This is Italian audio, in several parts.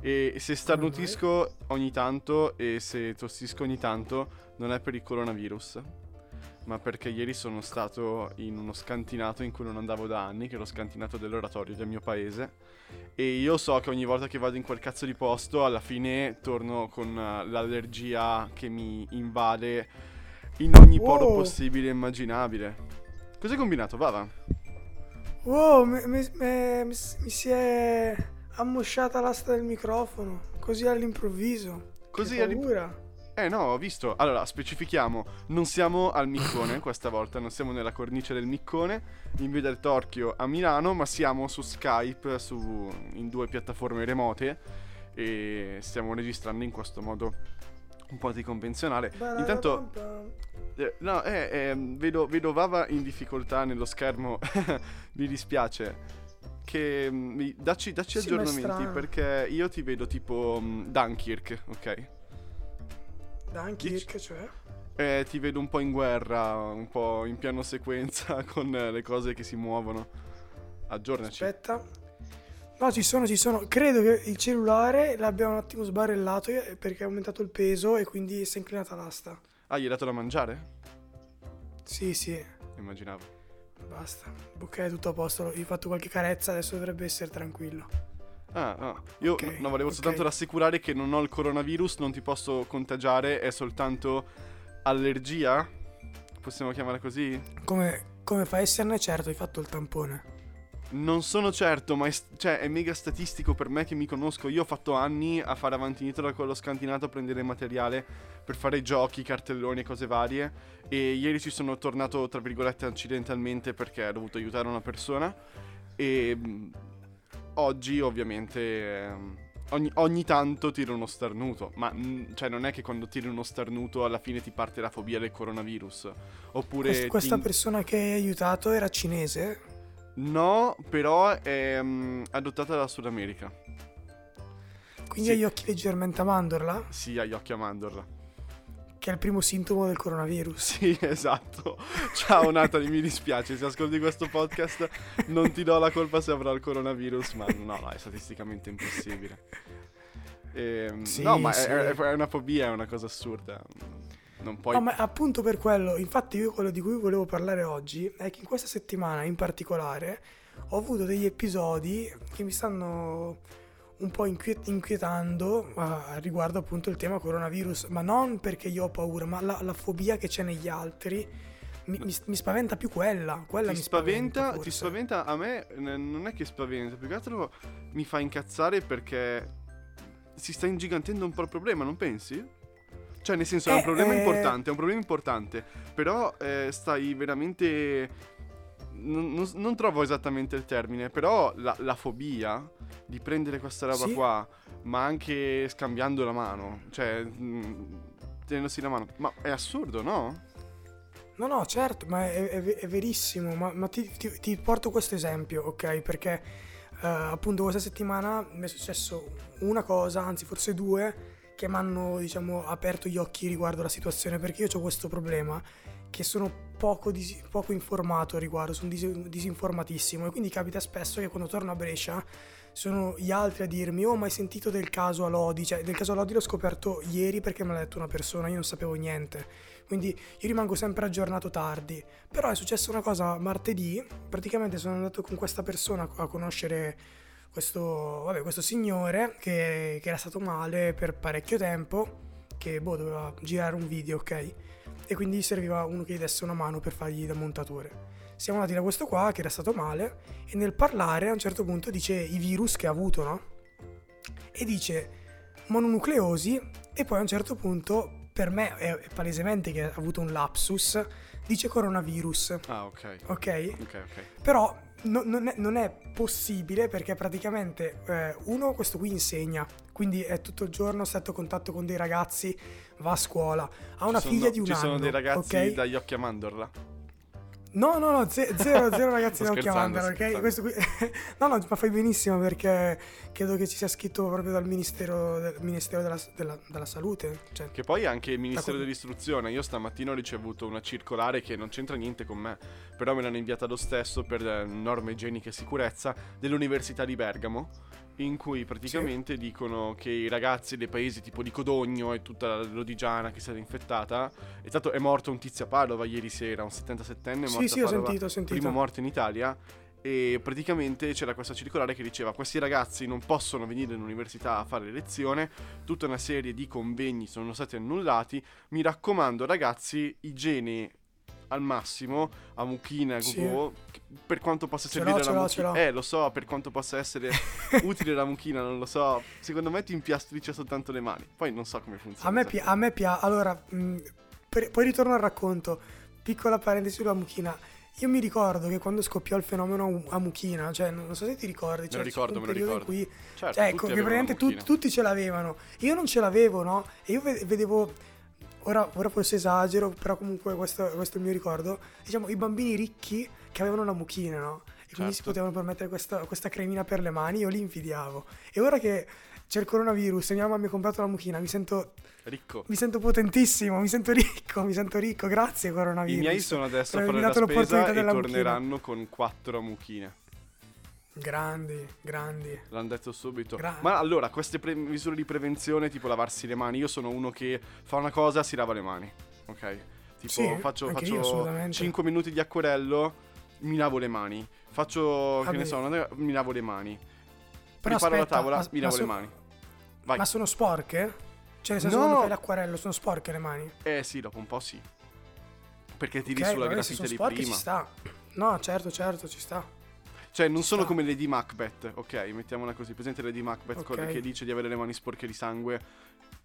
E se starnutisco ogni tanto e se tossisco ogni tanto non è per il coronavirus, ma perché ieri sono stato in uno scantinato in cui non andavo da anni, che è lo scantinato dell'oratorio del mio paese. E io so che ogni volta che vado in quel cazzo di posto, alla fine torno con uh, l'allergia che mi invade in ogni poro Wow. possibile e immaginabile. Cos'hai combinato, Vava? Wow, mi, mi- mi- mi si è ammosciata l'asta del microfono, così all'improvviso. Così che all'imp- paura. Eh no, ho visto. Allora, specifichiamo, non siamo al Miccone questa volta, non siamo nella cornice del Miccone, in via del Torchio a Milano, ma siamo su Skype, su, in due piattaforme remote e stiamo registrando in questo modo un po' anticonvenzionale. Intanto, eh, no, eh, eh, vedo, vedo Vava in difficoltà nello schermo, mi dispiace. Che mm, mi- dacci, dacci Sì, aggiornamenti perché io ti vedo tipo mm, Dunkirk, ok? Dunkirk, cioè. Eh, ti vedo un po' in guerra, un po' in piano sequenza con eh, le cose che si muovono. Aggiornaci. Aspetta. No, ci sono, ci sono. Credo che il cellulare l'abbia un attimo sbarellato eh, perché ha aumentato il peso e quindi si è inclinata l'asta. Ah, gli hai dato da mangiare? Sì, sì, Immaginavo. Basta. Ok, tutto a posto. Gli ho fatto qualche carezza, adesso dovrebbe essere tranquillo. Ah, ah. Io Ok, no, volevo ok. soltanto rassicurare che non ho il coronavirus, non ti posso contagiare, è soltanto allergia? Possiamo chiamarla così? Come, come fa a esserne certo, hai fatto il tampone. Non sono certo, ma è, cioè, è mega statistico per me che mi conosco. Io ho fatto anni a fare avanti indietro da quello scantinato a prendere materiale per fare giochi, cartelloni e cose varie. E ieri ci sono tornato, tra virgolette, accidentalmente perché ho dovuto aiutare una persona. E mh, oggi, ovviamente, ehm, ogni, ogni tanto tiro uno starnuto. Ma mh, cioè, non è che quando tiri uno starnuto alla fine ti parte la fobia del coronavirus. Oppure. Quest- questa ti- persona che hai aiutato era cinese? No, però è mm, adottata dalla Sud America. Quindi Sì. hai gli occhi leggermente a mandorla? Sì, ha gli occhi a mandorla. Che è il primo sintomo del coronavirus. Sì, esatto. Ciao Natalie, mi dispiace, se ascolti questo podcast non ti do la colpa se avrà il coronavirus, ma no, no, è statisticamente impossibile. Ehm, Sì, no, ma sì. è, è una fobia, è una cosa assurda. Non puoi... No, ma appunto per quello, infatti io quello di cui volevo parlare oggi è che in questa settimana in particolare ho avuto degli episodi che mi stanno un po' inquiet- inquietando eh, riguardo appunto il tema coronavirus, ma non perché io ho paura, ma la, la fobia che c'è negli altri mi, mi- mi spaventa più quella, quella ti mi spaventa, ti forse. spaventa a me n- non è che spaventa, più che altro mi fa incazzare perché si sta ingigantendo un po' il problema, non pensi? Cioè, nel senso, è un Eh, problema eh. importante, è un problema importante, però eh, stai veramente... Non, non- non trovo esattamente il termine, però la, la fobia di prendere questa roba Sì. qua, ma anche scambiando la mano, cioè, mh, tenendosi la mano, ma è assurdo, no? No, no, certo, ma è, è- è verissimo, ma, ma ti, ti- ti porto questo esempio, ok? Perché eh, appunto questa settimana mi è successo una cosa, anzi forse due, che mi hanno, diciamo, aperto gli occhi riguardo la situazione, perché io ho questo problema che sono poco, dis- poco informato riguardo, sono dis- disinformatissimo e quindi capita spesso che quando torno a Brescia sono gli altri a dirmi oh ma hai sentito del caso a Lodi cioè del caso a Lodi l'ho scoperto ieri perché me l'ha detto una persona io non sapevo niente. Quindi io rimango sempre aggiornato tardi. Però è successa una cosa martedì praticamente sono andato con questa persona a conoscere questo, vabbè, questo signore che, che era stato male per parecchio tempo che boh, doveva girare un video ok e quindi serviva uno che gli desse una mano per fargli da montatore siamo andati da questo qua che era stato male e nel parlare a un certo punto dice i virus che ha avuto, no? E dice mononucleosi e poi a un certo punto per me è, palesemente che ha avuto un lapsus, dice coronavirus, Ah, ok. ok? Ok, ok. Però no- non, è, non è possibile perché praticamente eh, uno questo qui insegna, quindi è tutto il giorno stretto contatto con dei ragazzi, va a scuola, ha una Ci figlia sono- di un Ci anno, sono dei ragazzi ok? dagli occhi a mandorla. No, no, no, ze- zero, zero ragazzi da sto ok? Questo qui... no, no, ma fai benissimo perché credo che ci sia scritto proprio dal Ministero, del Ministero della, della- della Salute. Cioè, Che poi anche il Ministero Ecco. dell'Istruzione. Io stamattina ho ricevuto una circolare che non c'entra niente con me, però me l'hanno inviata lo stesso per eh, norme igieniche e sicurezza dell'Università di Bergamo. In cui praticamente sì. dicono che i ragazzi dei paesi tipo di Codogno e tutta la Lodigiana che è stata infettata, è, stato, è morto un tizio a Padova ieri sera, un 77enne morto sì, sì, Padova, ho sentito, ho sentito. primo morto in Italia e praticamente c'era questa circolare che diceva questi ragazzi non possono venire in università a fare lezione, tutta una serie di convegni sono stati annullati, mi raccomando ragazzi, igiene al massimo a mucchina sì. Google, per quanto possa servire la mucchina. Eh, lo so, per quanto possa essere utile la mucchina, non lo so. Secondo me ti impiastrisce soltanto le mani. Poi non so come funziona. A me, pi- a me piace. Allora, mh, mm, per- poi ritorno al racconto. Piccola parentesi sulla mucchina. Io mi ricordo che quando scoppiò il fenomeno a Mucchina, cioè non so se ti ricordi, cioè, me lo ricordo, me lo ricordo. Cui, certo, cioè, ecco, che praticamente tu, tutti ce l'avevano. Io non ce l'avevo, no? E io vedevo ora, ora forse esagero, però comunque questo, questo, è il mio ricordo, diciamo i bambini ricchi che avevano la mucchina, no? E certo. quindi si certo. potevano permettere questa, questa cremina per le mani, io li invidiavo. E ora che c'è il coronavirus e mia mamma mi ha comprato la mucchina, mi sento ricco. Mi sento potentissimo, mi sento ricco, mi sento ricco. Grazie coronavirus. I miei sono adesso a fare la spesa e torneranno mucchina. con quattro mucchine. Grandi, grandi. L'hanno detto subito. Gra- Ma allora, queste pre- misure di prevenzione, tipo lavarsi le mani, io sono uno che fa una cosa, si lava le mani. Ok? Tipo, sì, faccio, faccio 5 minuti di acquerello, mi lavo le mani. Faccio, Vabbè. che ne so, una, mi lavo le mani. Però Preparo aspetta, la tavola, ma, mi lavo so- le mani. Vai. Ma sono sporche? Cioè, nel senso, no. quando fai l'acquarello, sono sporche le mani? Eh sì, dopo un po' sì. Perché tiri okay, sulla grafite di prima. Ci sta. No, certo, certo, ci sta. Cioè, non sono come Lady Macbeth, ok? Mettiamola così. Presente Lady Macbeth okay. che dice di avere le mani sporche di sangue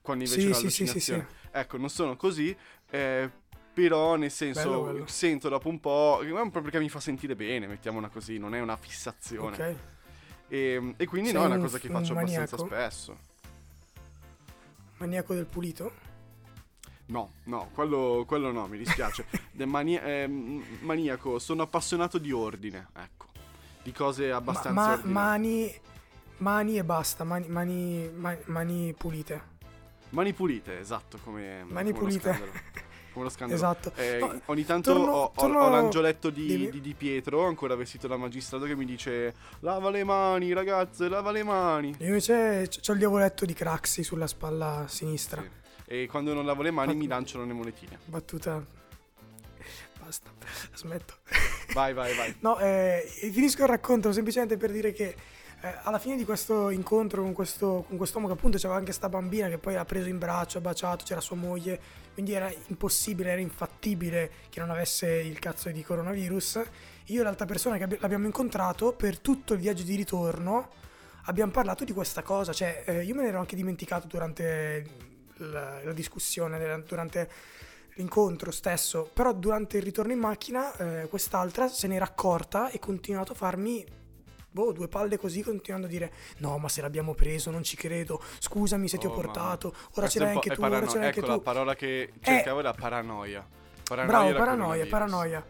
quando invece sì, è l'allucinazione. Sì, sì, sì, Ecco, non sono così. Eh, però, nel senso, bello, bello. sento dopo un po'. Proprio perché mi fa sentire bene, mettiamola così. Non è una fissazione. Ok. E, ehm, e quindi Sei no, è una cosa che faccio abbastanza spesso. Maniaco del pulito? No, no, quello, quello no, mi dispiace. mani- eh, maniaco, sono appassionato di ordine, ecco di cose abbastanza ma, ma, mani, mani e basta, mani, mani, mani, pulite. Mani pulite, esatto, come, mani come pulite. come lo scandalo. Esatto. Eh, no, ogni tanto torno, ho, torno... ho, l'angioletto di, di, di, Pietro, ancora vestito da magistrato, che mi dice lava le mani, ragazze, lava le mani. Io invece ho il diavoletto di Craxi sulla spalla sinistra. Sì. E quando non lavo le mani Bat- mi lanciano le monetine. Battuta. Basta, smetto. Vai, vai, vai. no, eh, finisco il racconto semplicemente per dire che eh, alla fine di questo incontro con, questo, con quest'uomo che appunto c'era anche questa bambina che poi ha preso in braccio, ha baciato, c'era sua moglie, quindi era impossibile, era infattibile che non avesse il cazzo di coronavirus. Io e l'altra persona che l'abbiamo incontrato per tutto il viaggio di ritorno abbiamo parlato di questa cosa, cioè eh, io me ne ero anche dimenticato durante la, la discussione, durante l'incontro stesso, però durante il ritorno in macchina eh, quest'altra se n'era accorta e continuato a farmi boh, due palle così, continuando a dire no, ma se l'abbiamo preso, non ci credo, scusami se oh, ti ho oh, portato, ora ce l'hai anche tu, parano- ora ce l'hai ecco anche tu. la parola che cercavo è la paranoia. paranoia Bravo, paranoia, paranoia.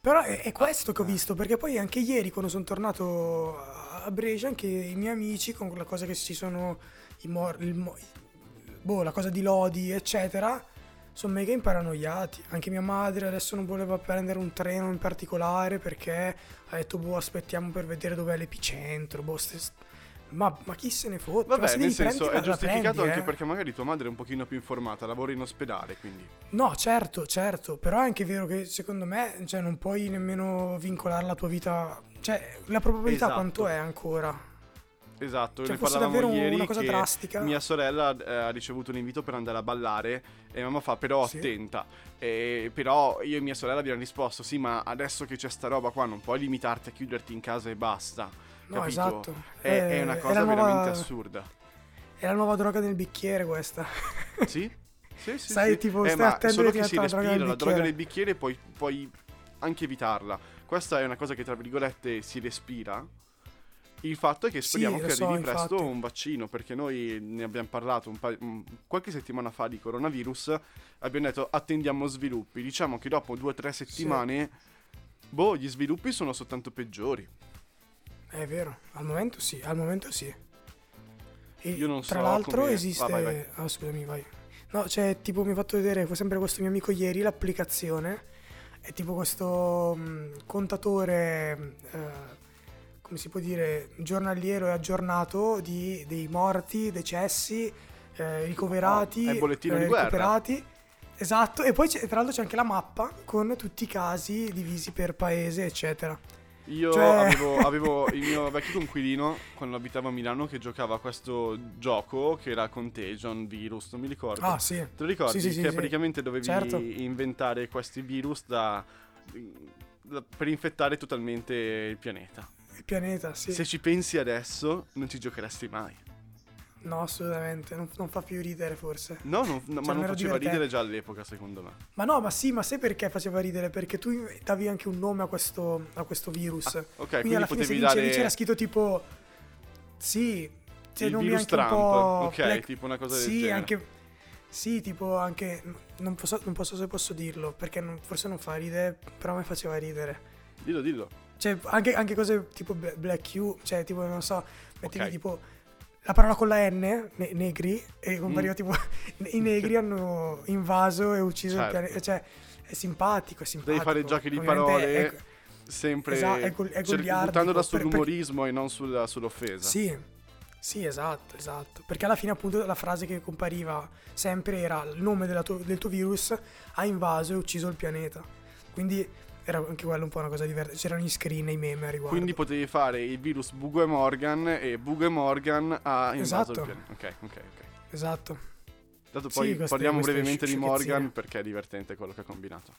Però è, è questo ah, che ho visto, perché poi anche ieri quando sono tornato a Brescia, anche i miei amici con la cosa che ci sono, i mor- il, boh, la cosa di Lodi, eccetera, sono mega imparanoiati. Anche mia madre adesso non voleva prendere un treno in particolare perché ha detto, boh, aspettiamo per vedere dov'è l'epicentro. Boh, st- ma, ma, chi se ne fotte? Vabbè, se nel senso prendi, è giustificato prendi, anche eh. perché magari tua madre è un pochino più informata, lavora in ospedale, quindi... No, certo, certo, però è anche vero che secondo me cioè, non puoi nemmeno vincolare la tua vita... Cioè, la probabilità esatto. quanto è ancora? Esatto, cioè, ne parlavamo ieri una cosa drastica. mia sorella eh, ha ricevuto un invito per andare a ballare e mamma fa però sì. attenta. E, però io e mia sorella abbiamo risposto sì ma adesso che c'è sta roba qua non puoi limitarti a chiuderti in casa e basta. No, capito? esatto. È, eh, è una cosa nuova, veramente assurda. È la nuova droga del bicchiere questa. Sì? Sì, sì, Sai, sì. tipo, eh, stai ma solo che si respira, la droga del bicchiere puoi, puoi anche evitarla. Questa è una cosa che tra virgolette si respira il fatto è che speriamo sì, che so, arrivi infatti. presto un vaccino, perché noi ne abbiamo parlato pa- qualche settimana fa di coronavirus, abbiamo detto attendiamo sviluppi. Diciamo che dopo due o tre settimane, sì. boh, gli sviluppi sono soltanto peggiori. È vero, al momento sì, al momento sì. E Io non tra so l'altro come... esiste... Ah, vai, vai. Ah, scusami, vai. No, cioè, tipo, mi ha fatto vedere sempre questo mio amico ieri l'applicazione. È tipo questo mh, contatore... Eh, come si può dire, giornaliero e aggiornato di, dei morti, decessi, eh, ricoverati, Oh, eh, recuperati. Esatto, e poi tra l'altro c'è anche la mappa con tutti i casi divisi per paese, eccetera. Io Cioè- avevo, avevo il mio vecchio conquilino quando abitavo a Milano che giocava a questo gioco che era Contagion Virus, non mi ricordo. Ah, sì. Te lo ricordi? Sì, sì, sì, che sì. praticamente dovevi Certo. inventare questi virus da, da- per infettare totalmente il pianeta. Il pianeta, sì. Se ci pensi adesso, non ci giocheresti mai. No, assolutamente, non, non fa più ridere forse. No, non- no, ma non faceva divertente. ridere già all'epoca, secondo me. Ma no, ma sì, ma sai perché faceva ridere? Perché tu davi anche un nome a questo, a questo virus. Ah, ok, quindi, quindi alla fine se potevi vincevi dare- c'era scritto tipo... Sì, c'è il virus Trump, ok, black- tipo una cosa del Sì, genere. anche... Sì, tipo anche... Non posso, non posso se posso dirlo, perché non- forse non fa ridere, però a me faceva ridere. Dillo, dillo. Cioè, anche, anche cose tipo Bla- Black Q, cioè tipo, non so, mettevi Ok. tipo la parola con la N, ne- negri, e compariva Mm. tipo i negri hanno invaso e ucciso Certo. il pianeta. Cioè, è simpatico, è simpatico. Devi fare giochi di parole è- sempre Esatto, è gol- è cer- goliardico, buttandola per- per- sull'umorismo e non sulla- sull'offesa. Sì, sì, esatto, esatto. Perché alla fine appunto la frase che compariva sempre era il nome tua- del tuo virus ha invaso e ucciso il pianeta. Quindi era anche quello un po' una cosa diversa. C'erano gli screen e i meme a riguardo. Quindi potevi fare il virus Bugo e Morgan e Bugo e Morgan ha invaso Esatto. il pianeta. Ok, ok, ok. Esatto. Dato Sì, poi queste- parliamo queste brevemente di. Morgan perché è divertente quello che ha combinato.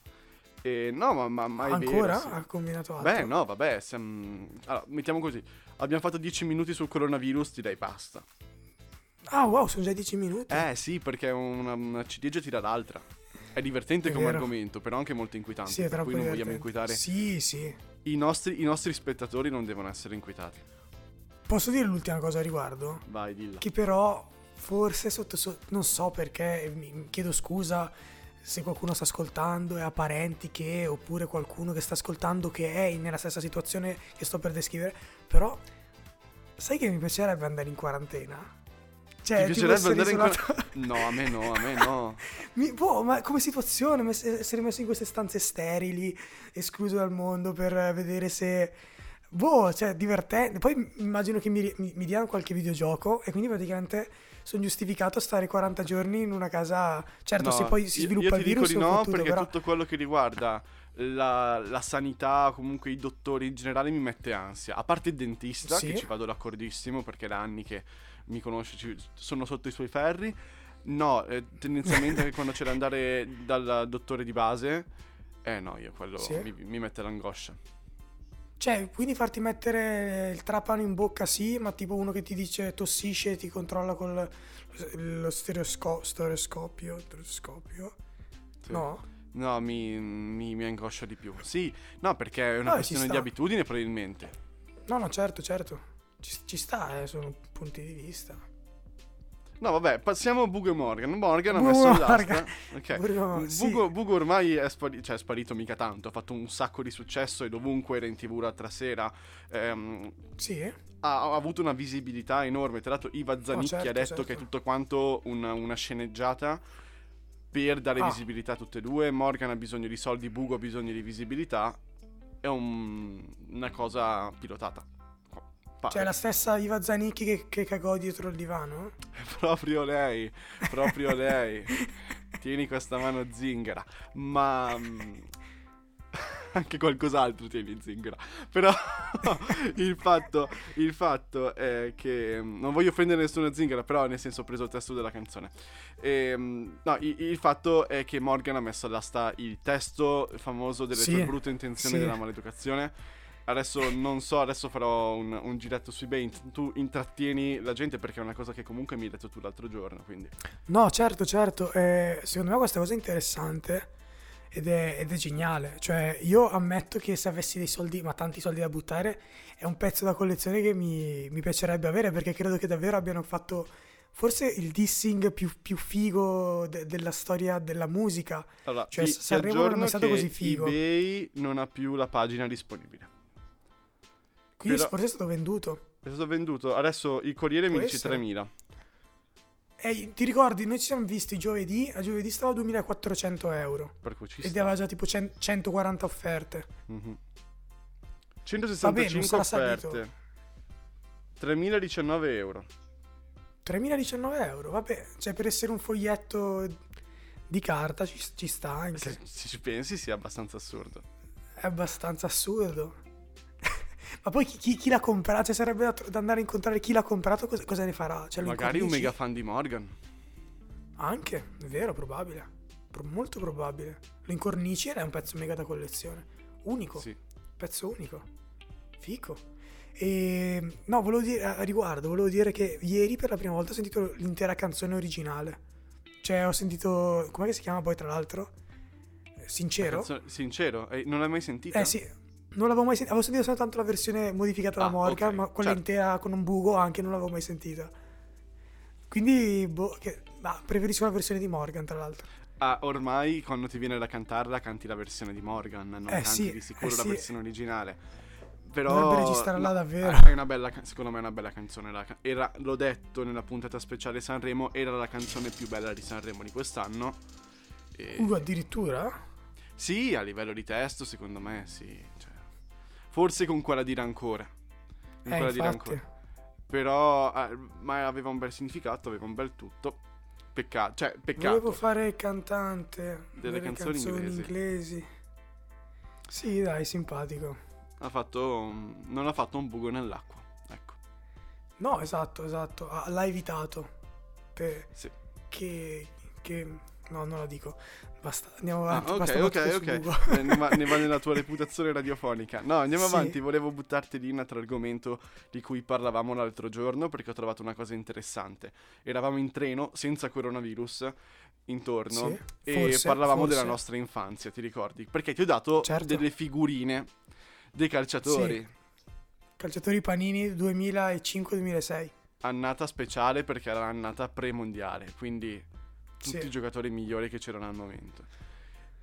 E no, ma, ma, ma Ancora vero, sì. ha combinato altro. Beh, no, vabbè, siamo... allora, mettiamo così. Abbiamo fatto 10 minuti sul coronavirus, direi basta. Ah, wow, sono già 10 minuti. Eh sì, perché una, una ciliegia tira l'altra. È divertente È come vero. argomento, però anche molto inquietante. sì, è per cui non vogliamo inquietare. Sì, sì. I, nostri, I nostri spettatori non devono essere inquietati. Posso dire l'ultima cosa a riguardo? Vai, dillo. Che però forse sotto, so- non so perché, mi chiedo scusa se qualcuno sta ascoltando e ha parenti che, oppure qualcuno che sta ascoltando che è nella stessa situazione che sto per descrivere, però sai che mi piacerebbe andare in quarantena? Cioè, Ti piacerebbe andare in isolato- No, a me no, a me no. Mi- boh, ma come situazione, mess- essere messo in queste stanze sterili, escluso dal mondo per vedere se... Boh, cioè, divertente. Poi immagino che mi, mi- mi diano qualche videogioco e quindi praticamente sono giustificato a stare 40 giorni in una casa... Certo, No, se poi si io- sviluppa io il virus... dico di no fottuto, perché però... tutto quello che riguarda la, la sanità, comunque i dottori in generale mi mette ansia. A parte il dentista, Sì. che ci vado d'accordissimo perché da anni che mi conosce, sono sotto i suoi ferri. No, eh, tendenzialmente quando c'è da andare dal dottore di base, eh no, io quello Sì. mi, mi mette l'angoscia. Cioè, quindi farti mettere il trapano in bocca sì, ma tipo uno che ti dice tossisce e ti controlla con lo stereosco- stereoscopio... stereoscopio? Sì. No? No, mi, mi, mi angoscia di più. Sì, no, perché è una No, ci questione di abitudine probabilmente. No, no, certo, certo. Ci, ci sta, eh, sono punti di vista. No, vabbè, passiamo a Bugo e Morgan. Morgan ha messo l'asta. Ok. Bugo- sì. Bugo, ormai è, spari- cioè, è sparito mica tanto. Ha fatto un sacco di successo e dovunque era in tv l'altra sera. Ehm, Sì? ha, ha avuto una visibilità enorme. Tra l'altro, Iva Zanicchi certo, ha detto certo. che è tutto quanto una, una sceneggiata per dare Ah. visibilità a tutte e due. Morgan ha bisogno di soldi, Bugo ha bisogno di visibilità. È un- una cosa pilotata. Pare. Cioè la stessa Iva Zanicchi che, che cagò dietro il divano? Proprio lei, proprio lei. Tieni questa mano zingara. Ma mm, anche qualcos'altro tieni zingara. Però il fatto, il fatto è che mm, non voglio offendere nessuna zingara, però nel senso ho preso il testo della canzone. Ehm, no, il, il fatto è che Morgan ha messo all'asta il testo famoso delle Sì, tue brutte intenzioni sì. della maleducazione. Adesso non so, adesso farò un, un giretto sui eBay. Tu intrattieni la gente perché è una cosa che comunque mi hai detto tu l'altro giorno. Quindi, No, certo, certo. eh, secondo me questa cosa è interessante ed è, ed è geniale. Cioè, io ammetto che se avessi dei soldi, ma tanti soldi da buttare, è un pezzo da collezione che mi, mi piacerebbe avere perché credo che davvero abbiano fatto forse il dissing più, più figo de- della storia della musica. allora, Cioè, ti, S- ti Sanremo non è stato così figo. eBay non ha più la pagina disponibile. Quindi Però- forse è stato venduto. È stato venduto. Adesso il Corriere mi dice essere. 3000. E ti ricordi, noi ci siamo visti giovedì, a giovedì stava a 2400 euro. Per cui ci Ed sta. aveva già tipo 100 140 offerte. Mhm. Vabbè, non 165 sarà salito. offerte. 3.019 euro. 3.019 euro, vabbè, cioè per essere un foglietto di carta ci, ci sta anche. Se, se ci pensi, è abbastanza assurdo. È abbastanza assurdo. Ma poi chi, chi, chi l'ha comprato? Cioè, sarebbe da, da, andare a incontrare chi l'ha comprato, cosa, cosa ne farà? Cioè, Magari un mega fan di Morgan. Anche, è vero, probabile. Pro, molto probabile. Lo incornici ed è un pezzo mega da collezione. Unico. Sì. Pezzo unico. Fico. E no, volevo dire a riguardo, volevo dire che ieri per la prima volta ho sentito l'intera canzone originale. Cioè, ho sentito. Com'è che si chiama poi, tra l'altro? Sincero? Canzone, sincero? Eh, non l'hai mai sentita? Eh sì, non l'avevo mai sentita. Avevo sentito soltanto la versione modificata da Ah, Morgan, ok, ma quella certo. intera con un buco anche non l'avevo mai sentita. Quindi, boh, che, ma preferisco la versione di Morgan, tra l'altro. Ah, ormai quando ti viene da cantarla canti la versione di Morgan, non Eh, canti sì, di sicuro eh, la sì. versione originale. Però Dovrebbe registrarla davvero. È una bella, secondo me è una bella canzone. la Era, l'ho detto nella puntata speciale Sanremo, era la canzone più bella di Sanremo di quest'anno. E- Uh, addirittura? Sì, a livello di testo, secondo me sì. cioè, forse con quella di Rancore. Con Eh, quella di infatti. Rancore. Però, eh, ma aveva un bel significato, aveva un bel tutto. Peccato, cioè, peccato. Volevo fare il cantante Delle delle canzoni canzoni, inglesi. inglesi. Sì, dai, simpatico. Ha fatto, non ha fatto un buco nell'acqua. Ecco, No, esatto, esatto. Ah, l'ha evitato. Per- sì. che, che... No, non la dico. Basta, andiamo Ah, avanti. ok, basta ok, ok. Eh, ne, va, ne va nella tua reputazione radiofonica. No, andiamo Sì. avanti. Volevo buttarti lì un altro argomento di cui parlavamo l'altro giorno perché ho trovato una cosa interessante. Eravamo in treno senza coronavirus intorno Sì, e forse, parlavamo forse. della nostra infanzia, ti ricordi? Perché ti ho dato Certo. delle figurine dei calciatori. Calciatori Panini 2005-2006. Annata speciale perché era l'annata pre-mondiale, quindi tutti Sì. i giocatori migliori che c'erano al momento.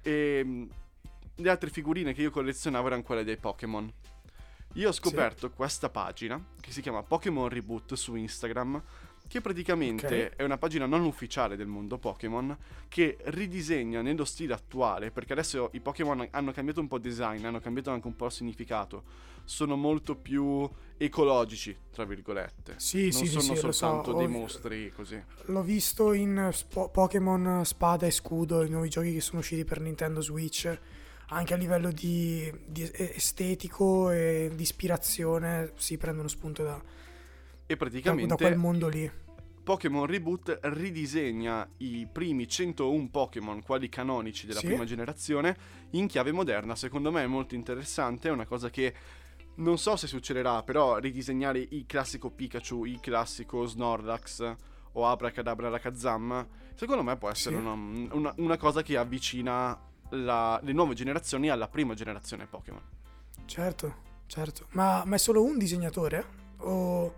E mh, le altre figurine che io collezionavo erano quelle dei Pokémon. Io ho scoperto questa pagina che si chiama Pokémon Reboot su Instagram, che praticamente Ok. è una pagina non ufficiale del mondo Pokémon che ridisegna nello stile attuale, perché adesso i Pokémon hanno cambiato un po' design, hanno cambiato anche un po' il significato, sono molto più ecologici, tra virgolette. Sì, non sì, sono sì, lo so, soltanto dei ho- mostri così. L'ho visto in Spo- Pokémon Spada e Scudo, i nuovi giochi che sono usciti per Nintendo Switch. Anche a livello di, di estetico e di ispirazione si prendono spunto da, E da, da praticamente quel mondo lì. Pokémon Reboot ridisegna i primi 101 Pokémon, quali canonici della Sì. prima generazione, in chiave moderna. Secondo me è molto interessante, è una cosa che non so se succederà, però ridisegnare il classico Pikachu, il classico Snorlax o Abracadabra Alakazam, secondo me può essere Sì. una, una- una cosa che avvicina la- le nuove generazioni alla prima generazione Pokémon. Certo, certo. Ma, ma è solo un disegnatore? O...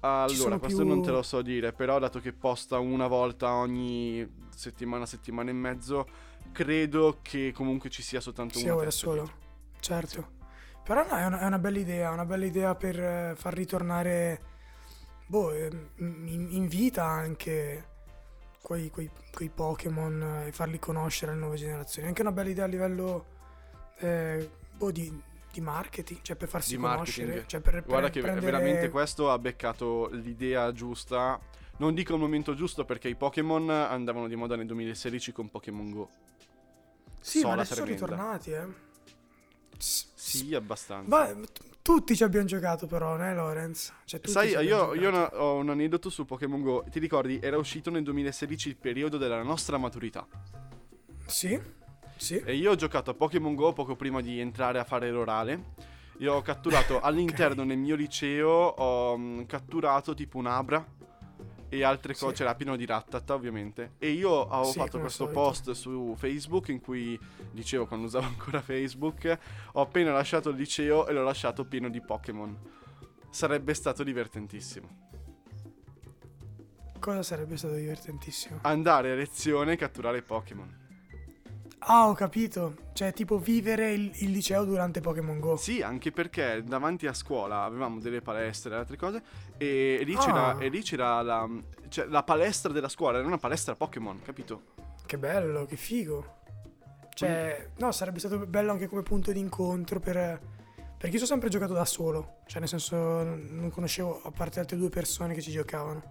Allora, questo più- non te lo so dire, però dato che posta una volta ogni settimana, settimana e mezzo, credo che comunque ci sia soltanto Sì, una ora solo. dietro. Certo. Però no, è una, è una bella idea, una bella idea per eh, far ritornare boh, ehm, in, in vita anche quei, quei- quei Pokémon e farli conoscere alle nuove generazioni. Anche una bella idea a livello eh, boh, di, di marketing, cioè per farsi Di conoscere. marketing. Cioè per, per Guarda che prendere- veramente questo ha beccato l'idea giusta. Non dico il momento giusto perché i Pokémon andavano di moda nel 2016 con Pokémon Go. Sì, ma sola adesso sono tremenda. ritornati, eh. Sì, abbastanza. Ma tutti ci abbiamo giocato però, né Lorenz? Cioè, Sai, io, io giocato. ho un aneddoto su Pokémon Go. Ti ricordi? Era uscito nel 2016 il periodo della nostra maturità. Sì, sì. E io ho giocato a Pokémon Go poco prima di entrare a fare l'orale. Io ho catturato all'interno nel mio liceo, ho mm, catturato tipo un'abra e altre cose, Sì. c'era pieno di rattata ovviamente. E io avevo Sì, fatto questo solito. post su Facebook in cui dicevo quando usavo ancora Facebook, ho appena lasciato il liceo e l'ho lasciato pieno di Pokémon. Sarebbe stato divertentissimo. Cosa sarebbe stato divertentissimo? Andare a lezione e catturare Pokémon. Ah, ho capito. Cioè, tipo vivere il, il liceo durante Pokémon Go. Sì, anche perché davanti a scuola avevamo delle palestre e altre cose e lì Ah. c'era, e lì c'era la, cioè, la palestra della scuola, era una palestra Pokémon, capito? Che bello, che figo. Cioè, no, sarebbe stato bello anche come punto di incontro per, Perché io ho sempre giocato da solo, cioè nel senso non conoscevo a parte altre due persone che ci giocavano.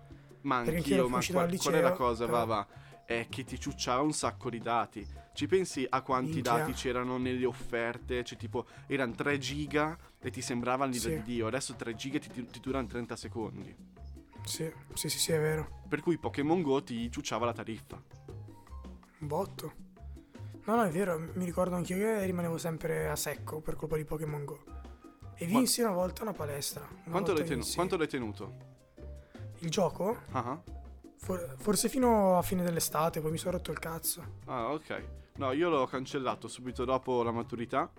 Ma anch'io, ma qual, qual è la cosa, però- Vava? È che ti ciucciava un sacco di dati. Ci pensi a quanti Minchia. dati c'erano nelle offerte? Cioè, tipo, erano 3 giga e ti sembrava il livello Sì. di Dio. Adesso 3 giga ti, ti durano 30 secondi. Sì, sì, sì, sì, è vero. Per cui Pokémon Go ti ciucciava la tariffa. Un botto. No, no, è vero, mi ricordo anche io che rimanevo sempre a secco per colpa di Pokémon Go. E Ma- vinsi una volta una palestra. Una Quanto l'hai, tenu- quanto l'hai tenuto? Il gioco? Ah, ah. For- forse fino a fine dell'estate, poi mi sono rotto il cazzo. Ah, ok. No, io l'ho cancellato subito dopo la maturità.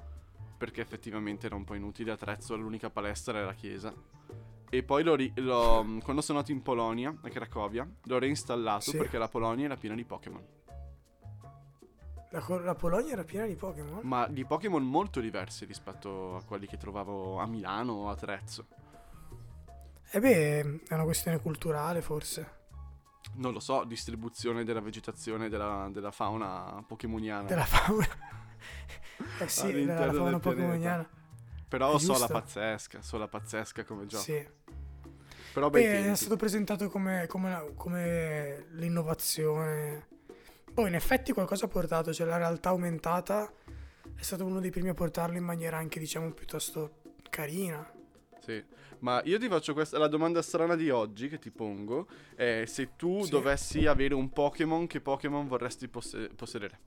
Perché effettivamente era un po' inutile. A Trezzo l'unica palestra era la chiesa. E poi l'ho, ri- l'ho- quando sono andato in Polonia, a Cracovia, l'ho reinstallato Sì. perché la Polonia era piena di Pokémon. La, co- la Polonia era piena di Pokémon? Ma di Pokémon molto diversi rispetto a quelli che trovavo a Milano o a Trezzo. E beh, è una questione culturale forse. Non lo so, distribuzione della vegetazione della, della fauna pokemoniana. Della fauna. eh sì, della fauna del pokemoniana. Però È so la giusto. pazzesca, so la pazzesca come gioco. Sì. Però Beh, è stato presentato come, come come l'innovazione. Poi in effetti qualcosa ha portato, cioè la realtà aumentata è stato uno dei primi a portarlo in maniera anche diciamo piuttosto carina. Sì, ma io ti faccio questa, la domanda strana di oggi che ti pongo è se tu Sì. dovessi avere un Pokémon, che Pokémon vorresti posse- possedere?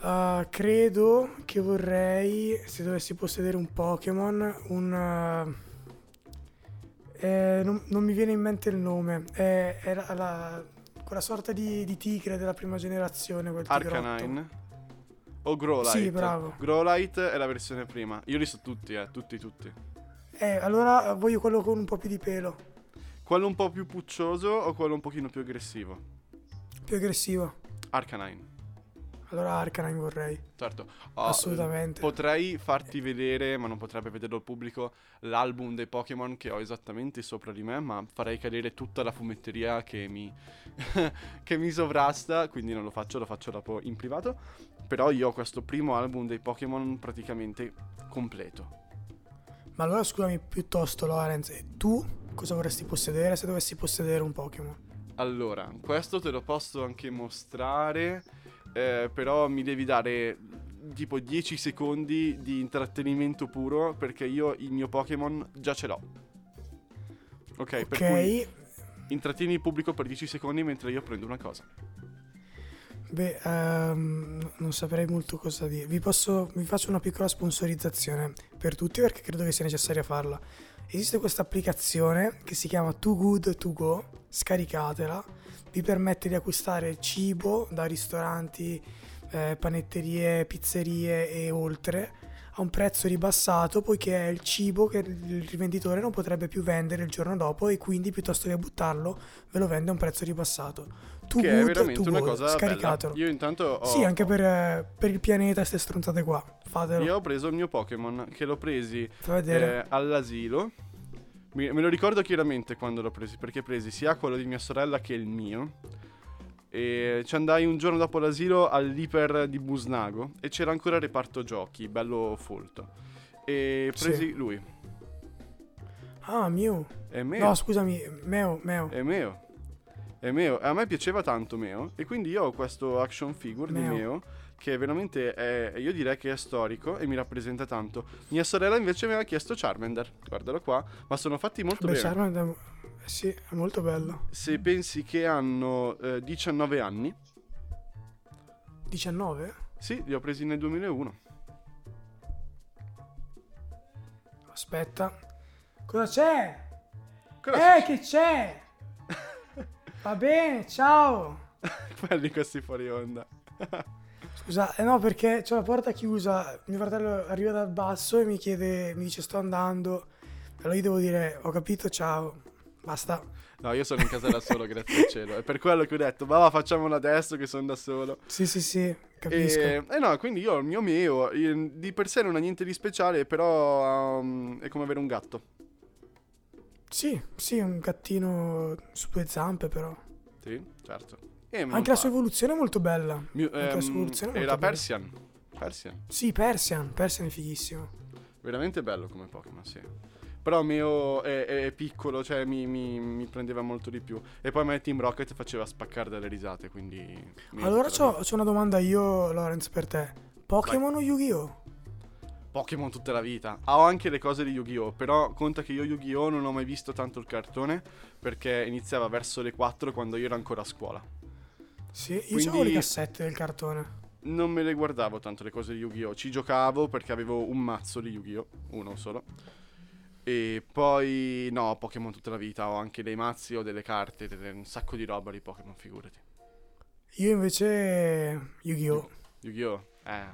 Uh, credo che vorrei, se dovessi possedere un Pokémon, un... uh, eh, non, non mi viene in mente il nome, è, è la- la- quella sorta di, di tigre della prima generazione, quel. Arcanine? O Growlite? Sì, bravo. Growlite è la versione prima. Io li so tutti, eh, tutti, tutti. Eh, allora voglio quello con un po' più di pelo, Quello un po' più puccioso o quello un pochino più aggressivo? più aggressivo. Arcanine. Allora Arcanine vorrei, Certo. Oh, assolutamente. Potrei farti vedere, ma non potrebbe vederlo il pubblico, l'album dei Pokémon che ho esattamente sopra di me, ma farei cadere tutta la fumetteria che mi, che mi sovrasta, quindi non lo faccio, lo faccio dopo in privato. Però io ho questo primo album dei Pokémon praticamente completo. Ma allora scusami piuttosto Lorenz, tu cosa vorresti possedere se dovessi possedere un Pokémon? Allora, questo te lo posso anche mostrare, eh, però mi devi dare tipo 10 secondi di intrattenimento puro perché io il mio Pokémon già ce l'ho. Ok, per cui intrattieni il pubblico per 10 secondi mentre io prendo una cosa. beh, no- non saprei molto cosa dire. Vi, posso, vi faccio una piccola sponsorizzazione per tutti perché credo che sia necessaria farla. Esiste questa applicazione che si chiama Too Good To Go, scaricatela, vi permette di acquistare cibo da ristoranti, eh, panetterie, pizzerie e oltre a un prezzo ribassato poiché è il cibo che il rivenditore non potrebbe più vendere il giorno dopo e quindi piuttosto che buttarlo ve lo vende a un prezzo ribassato. Too che è Good veramente To una cosa bella. scaricatelo. Io intanto ho, Sì, anche per, per il pianeta queste stronzate qua. Fatelo. Io ho preso il mio Pokémon che l'ho presi eh, all'asilo. Me lo ricordo chiaramente quando l'ho presi, perché presi sia quello di mia sorella che il mio. E ci andai un giorno dopo l'asilo all'iper di Busnago e c'era ancora il reparto giochi, bello folto. E Sì. presi lui. Ah, Mew. È Meo. No, scusami, Meo, Meo. È Meo. È Meo. A me piaceva tanto Meo. E quindi io ho questo action figure Meo. di Meo. Che veramente è. Io direi che è storico e mi rappresenta tanto. Mia sorella invece mi aveva chiesto Charmander. Guardalo qua. Ma sono fatti molto Beh, bene. Charmander eh, sì, è molto bello. Se pensi che hanno eh, 19 anni. 19? Sì, li ho presi nel 2001. Aspetta. Cosa c'è? Cosa Eh, che c'è? Va bene, ciao. Quelli questi fuori onda. Scusa, eh no, perché c'ho la porta chiusa. Mio fratello arriva dal basso e mi chiede, mi dice sto andando. Allora io devo dire, ho capito, ciao. Basta. No, io sono in casa da solo, grazie al cielo. È per quello che ho detto, ma va, facciamolo adesso che sono da solo. Sì, sì, sì, capisco. E, eh no, quindi io ho il mio Meo, di per sé non ha niente di speciale, però um, è come avere un gatto. Sì, sì, un gattino su due zampe però. Sì, certo. E non Anche la sua evoluzione è molto bella. Mio- anche la sua ehm, evoluzione è e bella. Persian, Persian. Sì, Persian. Persian è fighissimo. Veramente bello come Pokémon, sì. Però Meo è, è piccolo, cioè mi, mi- mi prendeva molto di più. E poi me Team Rocket faceva spaccare dalle risate, quindi... Allora c'ho, c'ho una domanda io, Lorenz, per te. Pokémon o Yu-Gi-Oh? Pokémon tutta la vita. Ho anche le cose di Yu-Gi-Oh! Però conta che io Yu-Gi-Oh! non ho mai visto tanto il cartone perché iniziava verso le 4 quando io ero ancora a scuola. Sì, io Quindi- avevo le cassette del cartone. Non me le guardavo tanto le cose di Yu-Gi-Oh! Ci giocavo perché avevo un mazzo di Yu-Gi-Oh! Uno solo. E poi no, Pokémon tutta la vita. Ho anche dei mazzi, ho delle carte, delle- un sacco di roba di Pokémon, figurati. Io invece Yu-Gi-Oh! Yu-Gi-Oh! Eh,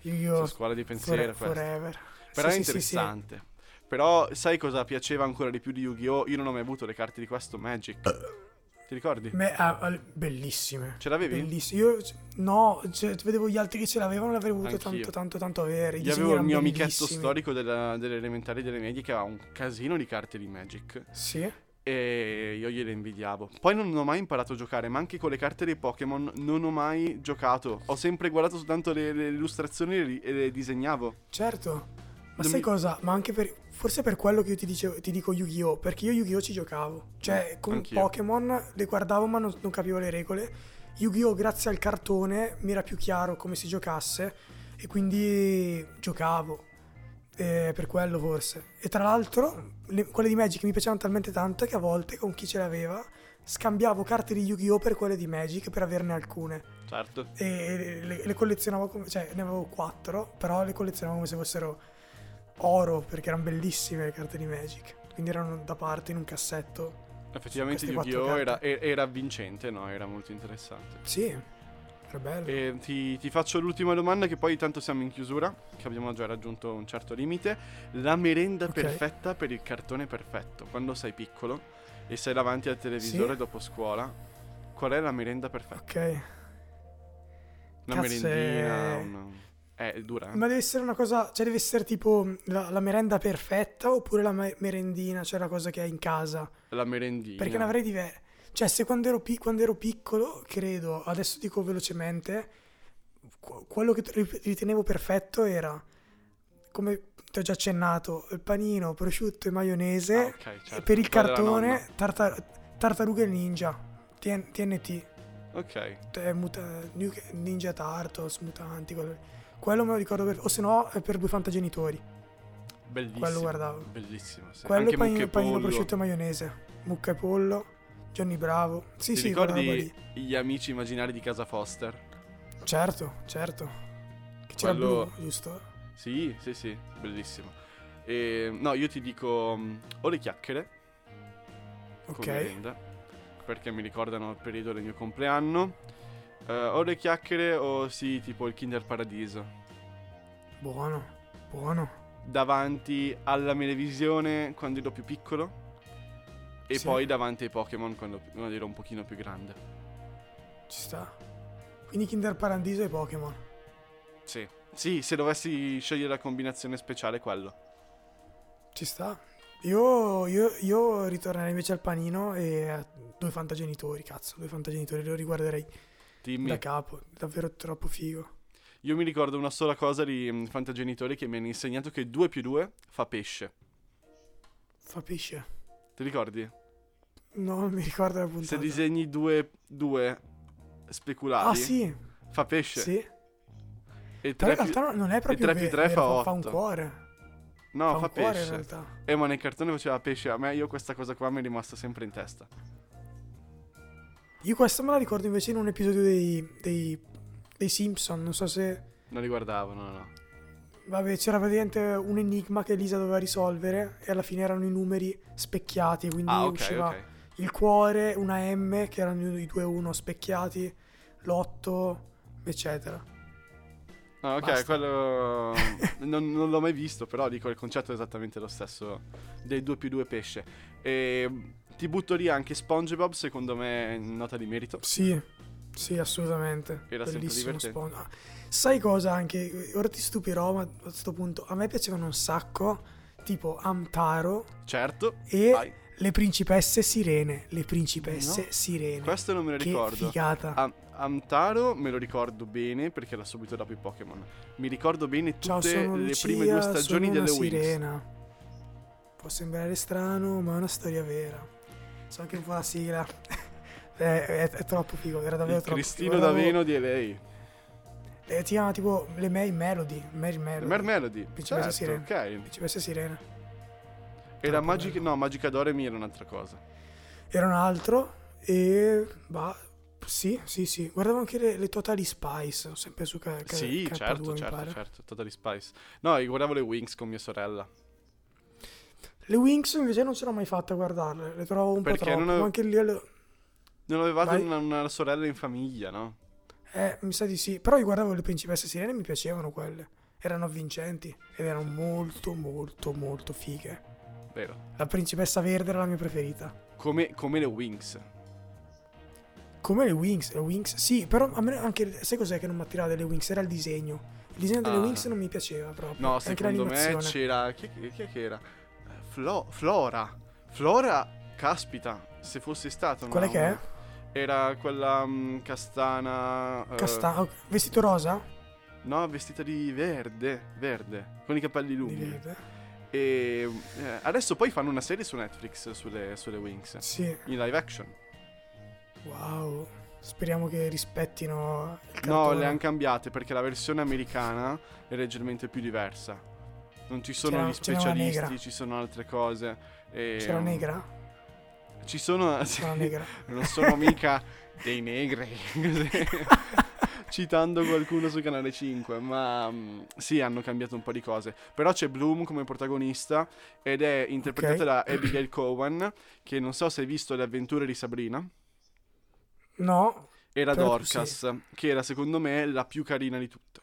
Yu-Gi-Oh! scuola di pensiero questa. forever. Però Sì, è sì, sì, sì. interessante. Però sai cosa piaceva ancora di più di Yu-Gi-Oh? Io non ho mai avuto le carte di questo Magic. Ti ricordi? Me- ah, bellissime. Ce l'avevi? Bellissime. Io no, cioè, vedevo gli altri che ce l'avevano, l'avrei voluto tanto, tanto, tanto avere. I Io avevo il mio amichetto storico della- delle elementari e delle medie che aveva un casino di carte di Magic. Sì. E io gliele invidiavo. Poi non ho mai imparato a giocare, ma anche con le carte dei Pokémon non ho mai giocato. Ho sempre guardato soltanto le, le illustrazioni e le- e le disegnavo. Certo. Ma sai mi- cosa? Ma anche per. Forse per quello che io ti, dicevo, ti dico Yu-Gi-Oh! Perché io Yu-Gi-Oh! ci giocavo. Cioè, con Anch'io. Pokémon le guardavo ma non, non capivo le regole. Yu-Gi-Oh! grazie al cartone mi era più chiaro come si giocasse. E quindi giocavo. Eh, per quello forse. E tra l'altro, le- quelle di Magic mi piacevano talmente tanto che a volte con chi ce l'aveva scambiavo carte di Yu-Gi-Oh! per quelle di Magic per averne alcune. Certo. E le, le collezionavo come. cioè ne avevo quattro, però le collezionavo come se fossero oro, perché erano bellissime le carte di Magic. Quindi erano da parte in un cassetto. Effettivamente Yu-Gi-Oh! Era, era vincente, no? Era molto interessante. Sì, era bello. E ti, ti faccio l'ultima domanda che poi tanto siamo in chiusura, che abbiamo già raggiunto un certo limite. La merenda Ok. perfetta per il cartone perfetto. Quando sei piccolo e sei davanti al televisore Sì. dopo scuola, qual è la merenda perfetta? Ok. Una Cazzo, merendina, è- una... Eh, è dura. eh? Ma deve essere una cosa. Cioè, deve essere tipo la, la merenda perfetta oppure la me- merendina, cioè la cosa che hai in casa. La merendina. Perché ne avrei diverse. Cioè, se quando ero, pi- quando ero piccolo, credo, adesso dico velocemente, qu- quello che ri- ritenevo perfetto era, come ti ho già accennato, il panino, prosciutto e maionese. Ah, ok, certo. e per il Quella cartone, tartar- tartarughe ninja. TN- TNT. Ok. eh, muta- Ninja Turtles, mutanti. Quello, quello me lo ricordo per. O se no, è per due fantagenitori. Bellissimo. Quello guardavo. Bellissimo, sì. Quello Anche panino, panino prosciutto e maionese. Mucca e pollo. Johnny Bravo. Sì, Ti sì, ricordi gli amici immaginari di casa Foster? Certo, certo. Che c'era Quello- blu, giusto? Sì, sì, sì, bellissimo. E, no, io ti dico mm, o le chiacchiere Ok. merenda, perché mi ricordano il periodo del mio compleanno. Eh, o le chiacchiere o sì, tipo il Kinder Paradiso. Buono, buono. Davanti alla televisione quando ero più piccolo. E Sì. poi davanti ai Pokémon quando, quando ero un pochino più grande. Ci sta. Quindi Kinder Paradiso e Pokémon. Sì. Sì, se dovessi scegliere la combinazione speciale, quello. Ci sta. Io, io, io ritornerei invece al panino e a due fantagenitori, cazzo, due fantagenitori, lo riguarderei Dimmi. da capo, davvero troppo figo. Io mi ricordo una sola cosa di mm, Fantagenitori che mi hanno insegnato che 2 più 2 fa pesce. Fa pesce. Ti ricordi? No, non mi ricordo la puntata. Se disegni 2 2 speculati Ah sì, fa pesce. sì. E Però 3 in più... realtà non è proprio tre più vero, tre fa fa, fa un cuore. No, fa fa, cuore pesce. realtà. Eh, ma nel cartone faceva pesce. A me io questa cosa qua mi è rimasta sempre in testa. Io questa me la ricordo invece in un episodio dei, dei, dei Simpson, non so se... Non li guardavo, no, no. Vabbè, c'era praticamente un enigma che Lisa doveva risolvere e alla fine erano i numeri specchiati, quindi Ah, ok, usciva ok. il cuore, una M, che erano i 2 e 1 specchiati, l'8, eccetera. No, ok, Basta. quello non, non l'ho mai visto, però dico il concetto è esattamente lo stesso dei 2 più 2 pesce. E ti butto lì anche SpongeBob, secondo me nota di merito. Sì, sì, assolutamente. Era Bellissimo. Spawn. Ah, Sai cosa anche? Ora ti stupirò, ma a questo punto a me piacevano un sacco, tipo Amtaro Certo, e vai. Le principesse sirene. Le principesse No, sirene. Questo non me lo che ricordo. figata. Am- Amtaro me lo ricordo bene perché era subito dopo i Pokémon. Mi ricordo bene tutte Ciao, sono le Lucia, prime due stagioni sono una delle Wings. sirena. Può sembrare strano, ma è una storia vera. So anche un po' la sigla. è, è- è troppo figo, era davvero Il troppo Cristino figo. D'Aveno di LA. eh, ti chiama tipo le May Melody. Mary Melody. Mer Melody. Principessa Certo, Sirena. ok. Principessa sirena. Era Troppo Magic... bello. No, Magica Doremi era un'altra cosa. Era un altro e... Bah, sì, sì, sì. Guardavo anche le, le Totally Spice, sempre su K- K- sì, K2 certo, mi certo, pare. certo. Totally Spice. No, io guardavo le Wings con mia sorella. Le Wings invece non l'ho mai fatta a guardarle, le trovo un Perché po' troppo. non avevo- Anche lì... alle- Non avevate una, una sorella in famiglia, no? Eh, mi sa di sì. Però io guardavo le principesse sirene e mi piacevano quelle. Erano avvincenti ed erano molto, molto, molto fighe. Vero. La principessa verde era la mia preferita. Come, come le Wings. Come le Wings, le Wings, sì, però a me anche, sai cos'è che non mi attirava delle Wings? Era il disegno. Il disegno delle Ah. Wings non mi piaceva proprio. No, anche secondo me c'era. Chi, chi- chi era? Flo- Flora. Flora, caspita, se fosse stata una. Qual è che è? Era quella mm, castana. eh, Casta- ok, Vestito rosa? no, vestita di verde. Verde. Con i capelli Di lunghi. verde. E eh, adesso poi fanno una serie su Netflix sulle, sulle Wings. Sì, In live action. wow. Speriamo che rispettino il No, le hanno cambiate perché la versione americana è leggermente più diversa. Non ci sono C'era- gli specialisti, ci sono altre cose. E, C'era um, negra? Ci sono. sì, C'era negra. non sono mica dei negri. Citando qualcuno su canale 5, ma mm, sì, hanno cambiato un po' di cose. Però c'è Bloom come protagonista ed è interpretata Ok. da Abigail Cowan, che non so se hai visto le avventure di Sabrina. No. Era Certo, Dorcas, che era secondo me la più carina di tutte.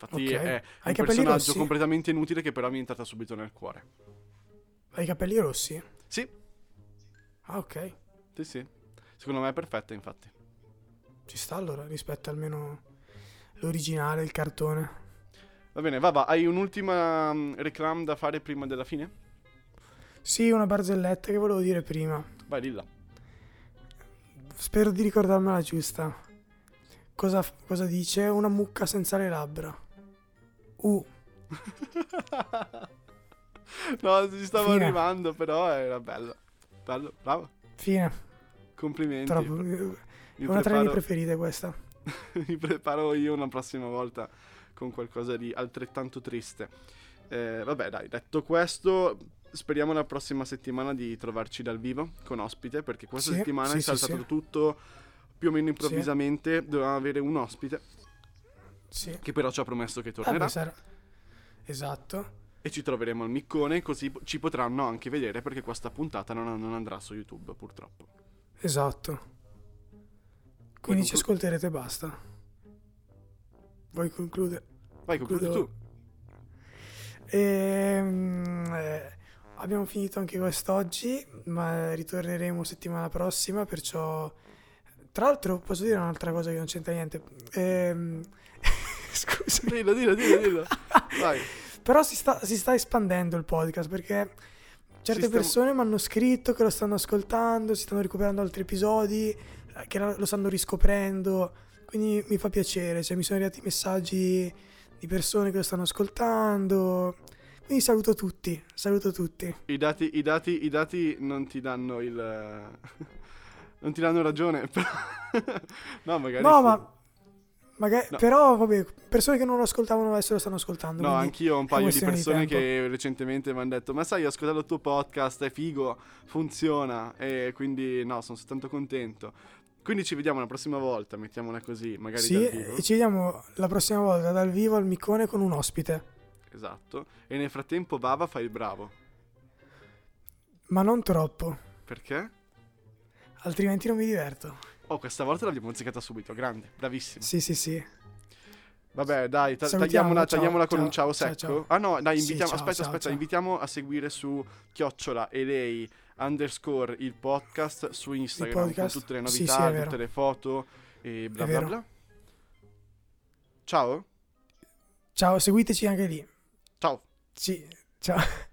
Infatti Ok. è Hai un personaggio rossi? completamente inutile che però mi è entrata subito nel cuore. Hai i capelli rossi? Sì, Ah, ok. sì, sì. Secondo me è perfetta, infatti. Ci sta allora, rispetto almeno l'originale, il cartone. Va bene, Vava, hai un'ultima mm, reclam da fare prima della fine? Sì, una barzelletta che volevo dire prima. Vai, dilla. Spero di ricordarmela giusta. Cosa, cosa dice? Una mucca senza le labbra. Uh, no, ci stavo Fine. arrivando, però era bello. Bello, bravo. fine. Complimenti. Troppo. È una tra le mie preparo, preferite questa. mi preparo io una prossima volta con qualcosa di altrettanto triste. Eh, vabbè, dai, detto questo, speriamo la prossima settimana di trovarci dal vivo con ospite, perché questa Sì, settimana sì, è saltato sì. tutto più o meno improvvisamente. Dovevamo avere un ospite, Sì. che però ci ha promesso che tornerà. beh, sarà- Esatto. E ci troveremo al miccone, così ci potranno anche vedere, perché questa puntata non, non andrà su YouTube, purtroppo. Esatto. Quindi ci ascolterete e basta. Vuoi concludere? Vai, concludi tu. Ehm, eh, abbiamo finito anche quest'oggi, ma ritorneremo settimana prossima, perciò... Tra l'altro posso dire un'altra cosa che non c'entra niente. Ehm, Scusa. Dillo, dillo, dillo, dillo. Vai. Però si sta, si sta espandendo il podcast perché certe sta- persone mi hanno scritto che lo stanno ascoltando, si stanno recuperando altri episodi, eh, che lo lo stanno riscoprendo. Quindi mi fa piacere, cioè mi sono arrivati messaggi di persone che lo stanno ascoltando. Quindi saluto tutti, saluto tutti. I dati, i dati, i dati non ti danno il... non ti danno ragione. però- no, magari No, sì. ma magari, No. però vabbè, persone che non lo ascoltavano adesso lo stanno ascoltando. No, anch'io ho un paio di persone tempo. che recentemente mi hanno detto Ma sai, ho ascoltato il tuo podcast, è figo, funziona E quindi no, sono tanto contento Quindi ci vediamo la prossima volta, mettiamola così, magari Sì, dal vivo e ci vediamo la prossima volta dal vivo al Micone con un ospite. Esatto E nel frattempo Vava fa il bravo Ma non troppo, Perché? altrimenti non mi diverto. Oh, questa volta l'abbiamo azzeccata subito, grande, bravissimo Sì, sì, sì. Vabbè, dai, ta- tagliamola, ciao, tagliamola con ciao, un ciao secco. ciao. Ah no, dai, Sì, invitiamo, ciao, aspetta, aspetta, invitiamo a seguire su chiocciola e lei underscore il podcast su Instagram podcast? con tutte le Sì, novità, sì, vero. tutte le foto e bla bla bla. Ciao, Ciao, seguiteci anche lì. ciao. Sì, ciao.